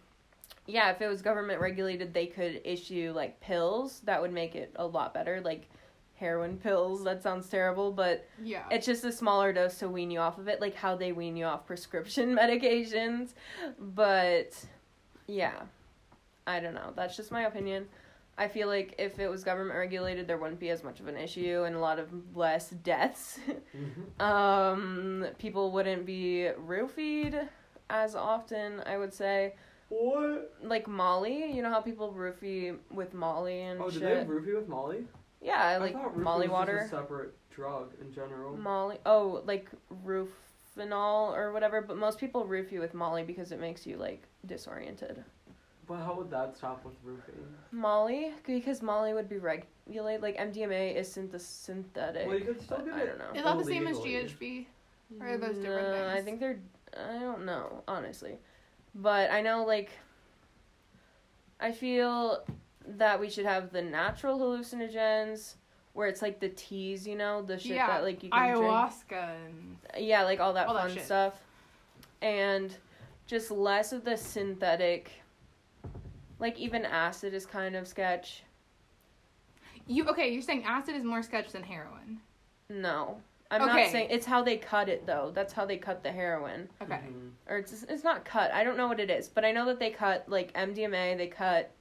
yeah if it was government regulated they could issue like pills that would make it a lot better like heroin pills that sounds terrible but Yeah. it's just a smaller dose to wean you off of it, like how they wean you off prescription medications. But yeah, I don't know. That's just my opinion. I feel like if it was government regulated, there wouldn't be as much of an issue and a lot of less deaths. um, people wouldn't be roofied as often, I would say. What? Like Molly, you know how people roofie with Molly and Oh, did shit? they have roofie with Molly? yeah, I like thought roofie Molly was water. Just a separate drug in general. Molly. Oh, like Rufinol or whatever. But most people roof you with Molly because it makes you like disoriented. But how would that stop with roofing? Molly, because Molly would be regulated. Like MDMA is synth- synthetic. Well, you could still but get I don't know. Is that the same as illegally. GHB? Or are those different No, I think they're. I don't know honestly, but I know like. I feel that we should have the natural hallucinogens, where it's like the teas, you know, the shit yeah. that like you can drink. ayahuasca and yeah, like all that All fun shit. stuff. And just less of the synthetic. Like even acid is kind of sketch. You okay? You're saying acid is more sketch than heroin. No. I'm Okay. not saying it's how they cut it though. That's how they cut the heroin. Okay. Mhm. Or it's it's not cut. I don't know what it is, but I know that they cut like MDMA, they cut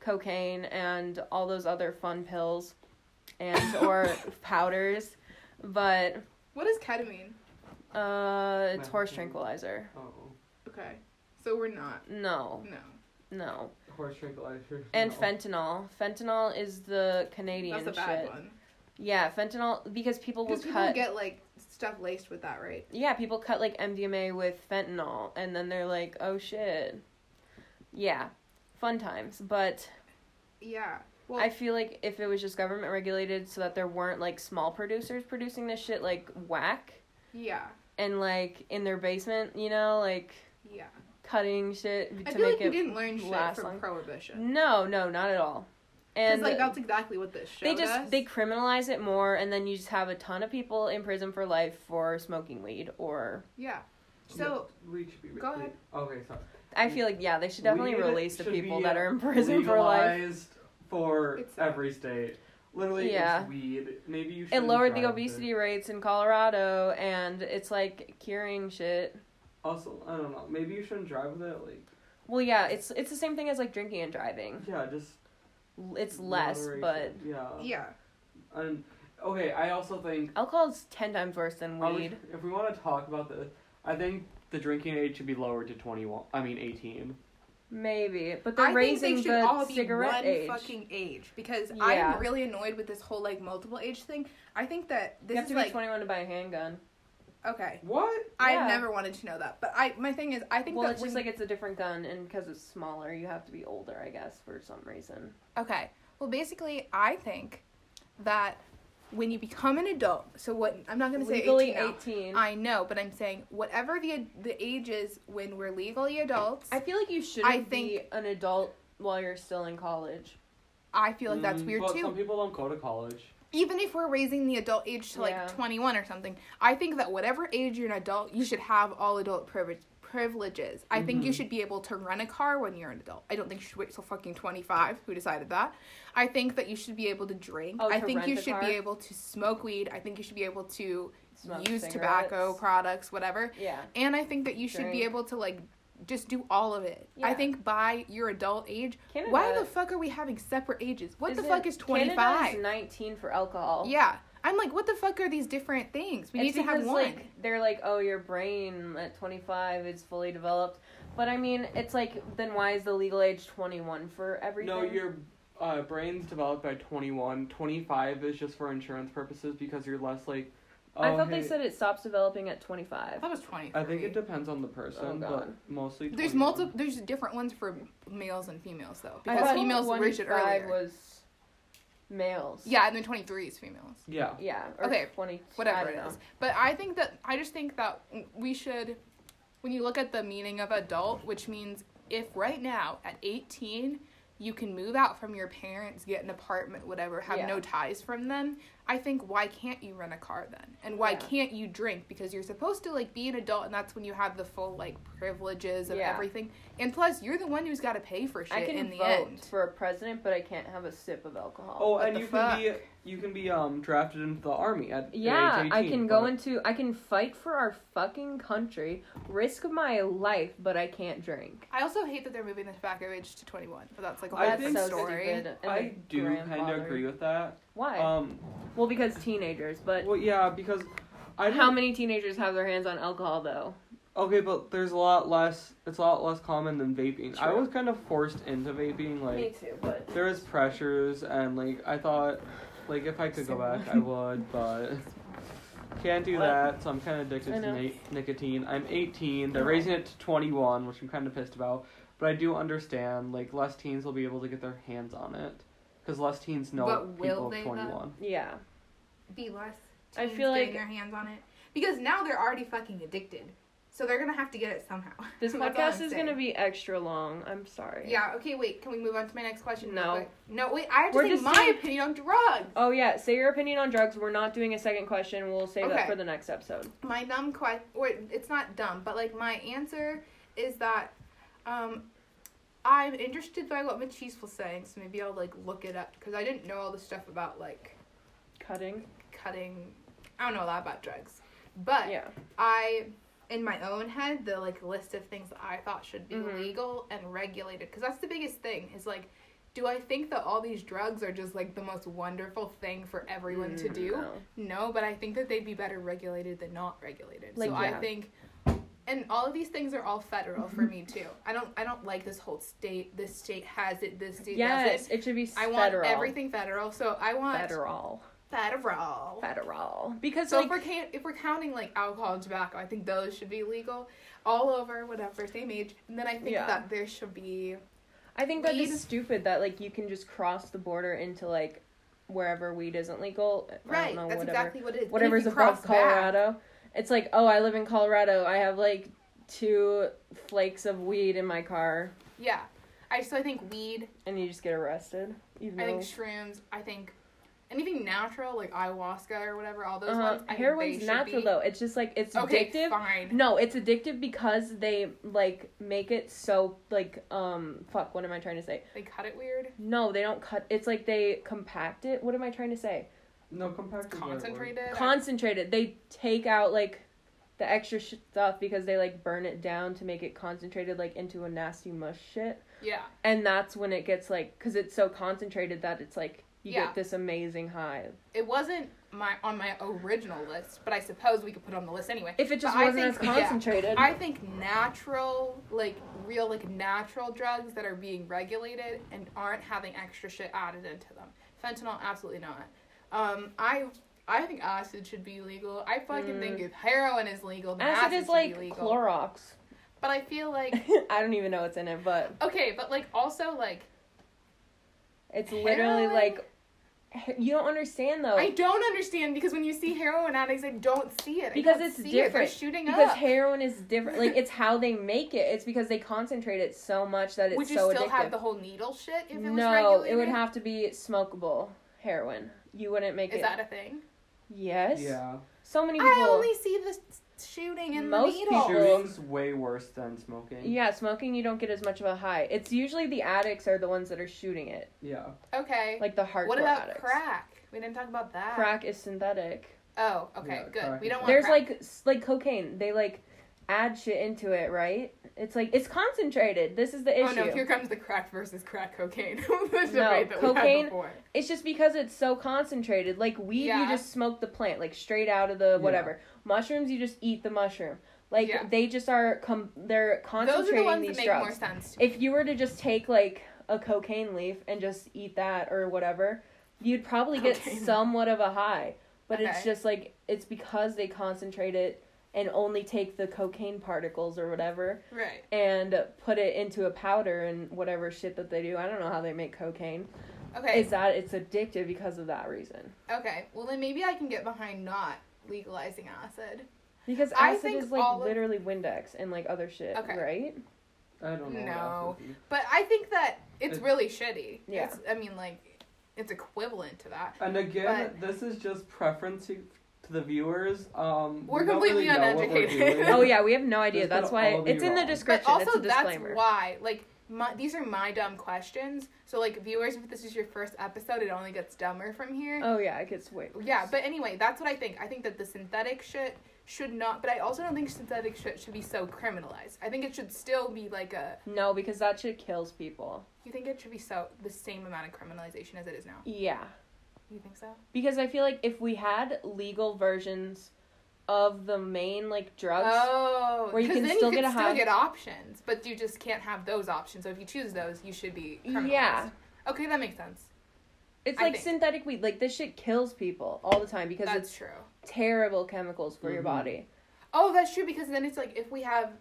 cocaine and all those other fun pills and or powders. But What is ketamine? uh it's horse Methadone. tranquilizer. Oh, Okay. So we're not. No. No. No. horse tranquilizer. And no. fentanyl. Fentanyl is the Canadian That's a bad shit. one. Yeah, fentanyl because people will people cut get like stuff laced with that, right? Yeah, people cut like MDMA with fentanyl and then they're like, "Oh shit." Yeah. Fun times, but Yeah. Well, I feel like if it was just government regulated so that there weren't like small producers producing this shit like whack yeah. and like in their basement, you know, like Yeah. cutting shit I to feel make like we it didn't learn shit from long. prohibition. No, no, not at all. Because And like that's exactly what this showed they just us. they criminalize it more and then you just have a ton of people in prison for life for smoking weed or yeah. So we should be. Go ahead. Okay, sorry. I feel like yeah, they should definitely Weed release the people that are in prison for life. legalized for It's- every state. Literally, Yeah. it's weed. Maybe you should. It lowered the obesity rates in Colorado, and it's like curing shit. Also, I don't know. Maybe you shouldn't drive with it. Like, Well, yeah, it's it's the same thing as like drinking and driving. yeah, just It's less, but yeah. yeah. And okay, I also think alcohol's ten times worse than are we- weed. if we want to talk about this, I think the drinking age should be lowered to twenty one. I mean eighteen. Maybe, but they're I think raising they should the all be cigarette one age. fucking age because Yeah. I'm really annoyed with this whole like multiple age thing. I think that you this have is to be like twenty one to buy a handgun. Okay. What? Yeah. I've never wanted to know that, but I my thing is I think Well, that it's just like it's a different gun, and because it's smaller, you have to be older, I guess, for some reason. Okay. Well, basically, I think that when you become an adult, so what I'm not going to say Legally 18 now. eighteen. I know, but I'm saying whatever the the age is when we're legally adults, I I, feel like you shouldn't I be think- an adult while you're still in college. I feel like that's Mm, weird but too. Some people don't go to college. Even if we're raising the adult age to like Yeah. 21 or something, I think that whatever age you're an adult, you should have all adult privilege privileges. I think you Mhm. should be able to rent a car when you're an adult. I don't think you should wait till fucking 25. Who decided that? I think that you should be able to drink. Oh, I to think you should car? be able to smoke weed. I think you should be able to Smoke use cigarettes. tobacco products, whatever. Yeah. And I think that you should be able to like just do all of it. I think by your adult age, Canada, why the fuck are we having separate ages? What the fuck is 25? Canada is 19 for alcohol. Yeah. I'm like, what the fuck are these different things? We It's need to have because, one. Like, they're like, oh, your brain at 25 is fully developed. But I mean, it's like, then why is the legal age 21 for everything? No, your uh, brain's developed by 21. 25 is just for insurance purposes because you're less like. I oh, thought they said it stops developing at 25. thought it was 23. I think it depends on the person, Oh, but God. mostly. There's multiple. There's different ones for males and females though, because thought females reach it 25 earlier. was males. Yeah, and then 23 is females. Yeah. Yeah. Or Okay, 20. Whatever don't it is. But I think that I just think that we should, when you look at the meaning of adult, which means if right now at 18 you can move out from your parents, get an apartment, whatever, have Yeah. no ties from them, I think why can't you rent a car then? And why Yeah. can't you drink? Because you're supposed to like be an adult and that's when you have the full like privileges of Yeah. everything. And plus you're the one who's got to pay for shit I can in the vote end. for a president, but I can't have a sip of alcohol. Oh, What and you fuck? can be you can be um drafted into the army at at Yeah, age I 18, can go but- into I can fight for our fucking country, risk my life, but I can't drink. I also hate that they're moving the tobacco age to 21, but that's like a whole That's think different so story. and I do kind of agree with that. Why? Um, well, because teenagers, but well, yeah, because I how many teenagers have their hands on alcohol though? Okay, but there's a lot less. It's a lot less common than vaping. I was kind of forced into vaping. Like me too, but there was pressures, and like I thought, like if I could go back, I would, but can't do What? that. So I'm kind of addicted to na- nicotine. I'm 18. They're raising it to 21, which I'm kind of pissed about. But I do understand. Like less teens will be able to get their hands on it, because less teens know But will people they, of though? 21. yeah. be less. I teens feel getting like- their hands on it because now they're already fucking addicted, so they're gonna have to get it somehow. This podcast is saying. gonna be extra long. I'm sorry. Yeah. Okay. Wait. Can we move on to my next question? No. quick? No. Wait. I have to We're say my saying- opinion on drugs. Oh yeah, say your opinion on drugs. We're not doing a second question. We'll save that for the next episode. My dumb question, or it's not dumb, but like my answer is that um, I'm interested by what Matisse was saying, so maybe I'll like look it up because I didn't know all the stuff about like Cutting. cutting. I don't know a lot about drugs, but Yeah. I, in my own head, the like list of things that I thought should be Mhm. legal and regulated, because that's the biggest thing. Is like, do I think that all these drugs are just like the most wonderful thing for everyone to Mm, do? no. No, but I think that they'd be better regulated than not regulated. Like, so yeah. I think and all of these things are all federal for mm-hmm. me too. I don't I don't like this whole state this state has it, this state Yes, doesn't. it should be federal. I want everything federal. So I want federal. federal. Federal. Because So like if we're ca- if we're counting like alcohol and tobacco, I think those should be legal all over whatever same age. And then I think Yeah. that there should be I think that weed- is stupid that like you can just cross the border into like wherever weed isn't legal. I right. don't know, That's whatever. exactly what it is. Whatever's you above cross back- Colorado. It's like, oh, I live in Colorado. I have like two flakes of weed in my car, yeah. I so I think weed. and you just get arrested. Even I though think shrooms. I think anything natural like ayahuasca or whatever. All those uh, ones. I heroin's natural be- though. It's just like it's Okay, addictive. fine. No, it's addictive because they like make it so like um fuck. What am I trying to say? They cut it weird. No, they don't cut. It's like they compact it. What am I trying to say? No, compact is the right word. Concentrated. Concentrated. They take out like the extra sh- stuff because they like burn it down to make it concentrated like into a nasty mush shit. Yeah. And that's when it gets like cuz it's so concentrated that it's like you Yeah. get this amazing high. It wasn't my on my original list, but I suppose we could put it on the list anyway. If it just But wasn't as think- yeah. concentrated. I think natural, like real, like natural drugs that are being regulated and aren't having extra shit added into them. Fentanyl, absolutely not. Um, I I think acid should be legal. I fucking Mm. think if heroin is legal, then acid acid, is like. Clorox. but I feel like I don't even know what's in it, but okay, but like also like it's literally Heroin? like you don't understand though. I don't understand because when you see heroin addicts, I don't see it. I Because it's see it. They're different. shooting because up. heroin is different. Like it's how they make it. It's because they concentrate it so much that it's so addictive. Would you so still addictive. have the whole needle shit if it was no, it would have to be smokable heroin. You wouldn't make Is it. that a thing? yes. Yeah. So many people. I only see the s- shooting and Most the needle. people- Shooting's way worse than smoking. Yeah, smoking you don't get as much of a high. It's usually the addicts are the ones that are shooting it, Yeah. Okay. like the hardcore what about addicts. crack? We didn't talk about that. Crack is synthetic. Oh, okay, Yeah, good. crack We is- don't want There's crack. like s- like cocaine. They like add shit into it, right? It's like it's concentrated. This is the issue. Oh no, here comes the crack versus crack cocaine. the No, that we cocaine- had. It's just because it's so concentrated. Like weed, Yeah. you just smoke the plant, like straight out of the whatever. Mushrooms, you just eat the mushroom. Like Yeah. they just are com- they're concentrating Those concentrating are the ones these that make drugs. more sense. To me. If you were to just take like a cocaine leaf and just eat that or whatever, you'd probably get somewhat of a high. But it's just like it's because they concentrate it and only take the cocaine particles or whatever Right. and put it into a powder and whatever shit that they do. I don't know how they make cocaine. Okay. Is that it's addictive because of that reason. okay. Well, then maybe I can get behind not legalizing acid. Because I acid think is like all of- literally Windex and like other shit, Okay. right? I don't know. No. else would be. But I think that it's It- really shitty. Yeah. It's, I mean, like, it's equivalent to that. And again, this is just preference to, to the viewers. Um, We're we completely really know we're uneducated. oh yeah, we have no idea. This That's why it's in the wrong. But description. But also, it's a that's disclaimer. why, like, my, these are my dumb questions. So, like, viewers, if this is your first episode, it only gets dumber from here. Oh yeah, it gets way. worse. Yeah, but anyway, that's what I think. I think that the synthetic shit should not, but I also don't think synthetic shit should be so criminalized. I think it should still be like a. no, because that shit kills people. You think it should be so the same amount of criminalization as it is now? Yeah, You think so? because I feel like if we had legal versions of the main like drugs, Oh, where you 'cause can then still you get can a still high- get options, but you just can't have those options. So if you choose those, you should be criminalized. Yeah. Okay, that makes sense. it's I like think- synthetic weed. Like this shit kills people all the time because That's it's true. terrible chemicals for your Mhm. body. Oh, that's true because then it's like if we have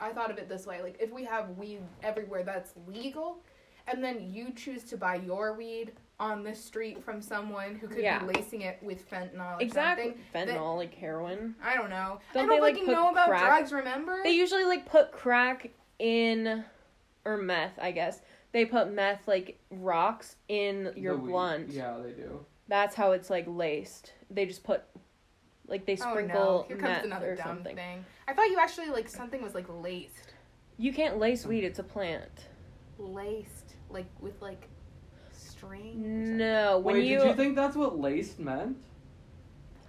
I thought of it this way, like if we have weed everywhere that's legal and then you choose to buy your weed on the street from someone who could Yeah. be lacing it with fentanyl or Exactly, something. fentanyl, like heroin. I don't know. Don't I they, don't like, fucking know about crack- drugs, remember? They usually like put crack in or meth, I guess. They put meth like rocks in your The weed. blunt. Yeah, they do. That's how it's like laced. They just put like they oh, sprinkle oh sprinkle no, here comes meth another dumb something. thing. I thought you actually like something was like laced. You can't lace weed. It's a plant. Laced, like with like string. No, when Wait, you. did you think that's what laced meant?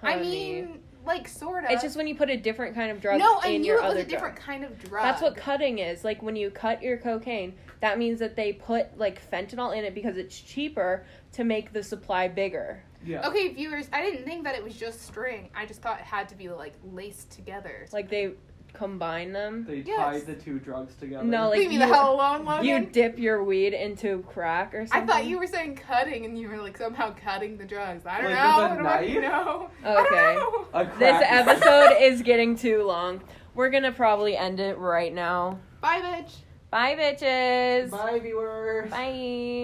I mean, like sort of. it's just when you put a different kind of drug no, I knew your it was other a different drug. kind of drug. That's what cutting is. Like when you cut your cocaine, that means that they put like fentanyl in it because it's cheaper to make the supply bigger. Yeah. Okay, viewers, I didn't think that it was just string. I just thought it had to be like laced together. Like they combine them. They Yes. tied the two drugs together. No, like Leave me you- the hell alone, Logan. You dip your weed into crack or something. I thought you were saying cutting, and you were like somehow cutting the drugs. I don't Like know. with a What do I knife? know? Okay. I don't know. A This episode is getting too long. We're gonna probably end it right now. Bye, bitch. Bye, bitches. Bye, viewers. Bye.